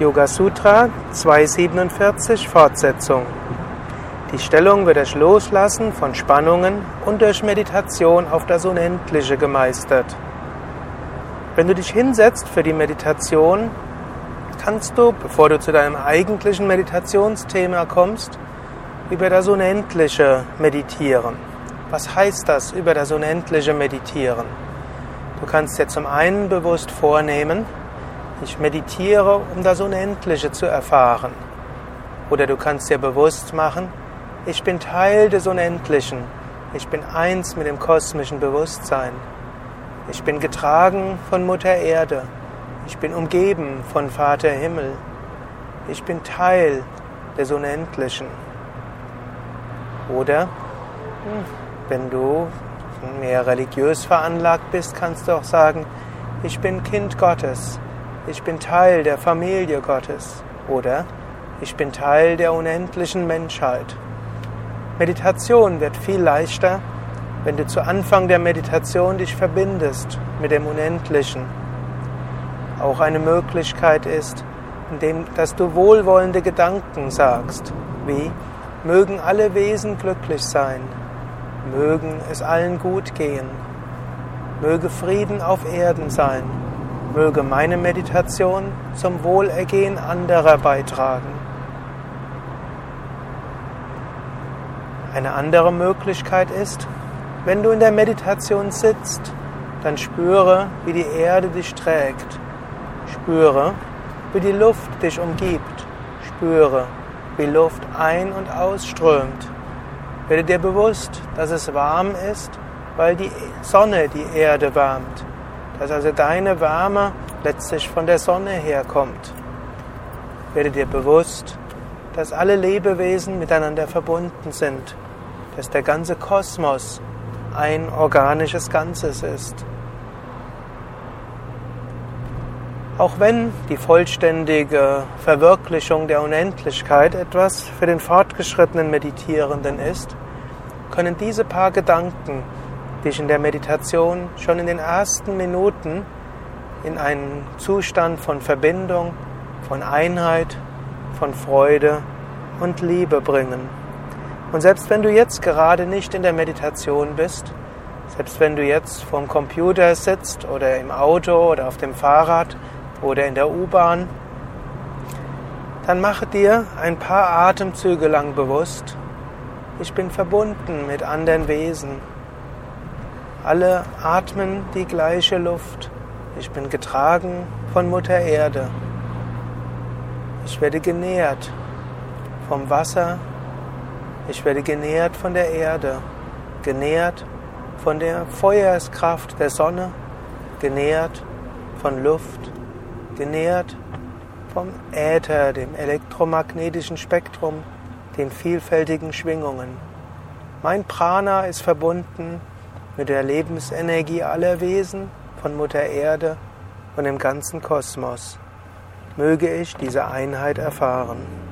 Yoga Sutra 247 Fortsetzung. Die Stellung wird durch Loslassen von Spannungen und durch Meditation auf das Unendliche gemeistert. Wenn du dich hinsetzt für die Meditation, kannst du, bevor du zu deinem eigentlichen Meditationsthema kommst, über das Unendliche meditieren. Was heißt das, über das Unendliche meditieren? Du kannst dir zum einen bewusst vornehmen, ich meditiere, um das Unendliche zu erfahren. Oder du kannst dir bewusst machen, ich bin Teil des Unendlichen. Ich bin eins mit dem kosmischen Bewusstsein. Ich bin getragen von Mutter Erde. Ich bin umgeben von Vater Himmel. Ich bin Teil des Unendlichen. Oder hm, wenn du mehr religiös veranlagt bist, kannst du auch sagen, ich bin Kind Gottes ich bin Teil der Familie Gottes oder ich bin Teil der unendlichen Menschheit. Meditation wird viel leichter, wenn du zu Anfang der Meditation dich verbindest mit dem Unendlichen. Auch eine Möglichkeit ist, indem dass du wohlwollende Gedanken sagst, wie mögen alle Wesen glücklich sein, mögen es allen gut gehen, möge Frieden auf Erden sein Möge meine Meditation zum Wohlergehen anderer beitragen. Eine andere Möglichkeit ist, wenn du in der Meditation sitzt, dann spüre, wie die Erde dich trägt. Spüre, wie die Luft dich umgibt. Spüre, wie Luft ein- und ausströmt. Werde dir bewusst, dass es warm ist, weil die Sonne die Erde wärmt dass also deine Wärme letztlich von der Sonne herkommt. Werde dir bewusst, dass alle Lebewesen miteinander verbunden sind, dass der ganze Kosmos ein organisches Ganzes ist. Auch wenn die vollständige Verwirklichung der Unendlichkeit etwas für den fortgeschrittenen Meditierenden ist, können diese paar Gedanken dich in der Meditation schon in den ersten Minuten in einen Zustand von Verbindung, von Einheit, von Freude und Liebe bringen. Und selbst wenn du jetzt gerade nicht in der Meditation bist, selbst wenn du jetzt vorm Computer sitzt oder im Auto oder auf dem Fahrrad oder in der U-Bahn, dann mache dir ein paar Atemzüge lang bewusst, ich bin verbunden mit anderen Wesen. Alle atmen die gleiche Luft. Ich bin getragen von Mutter Erde. Ich werde genährt vom Wasser. Ich werde genährt von der Erde. Genährt von der Feuerskraft der Sonne. Genährt von Luft. Genährt vom Äther, dem elektromagnetischen Spektrum, den vielfältigen Schwingungen. Mein Prana ist verbunden mit der Lebensenergie aller Wesen, von Mutter Erde und dem ganzen Kosmos. Möge ich diese Einheit erfahren.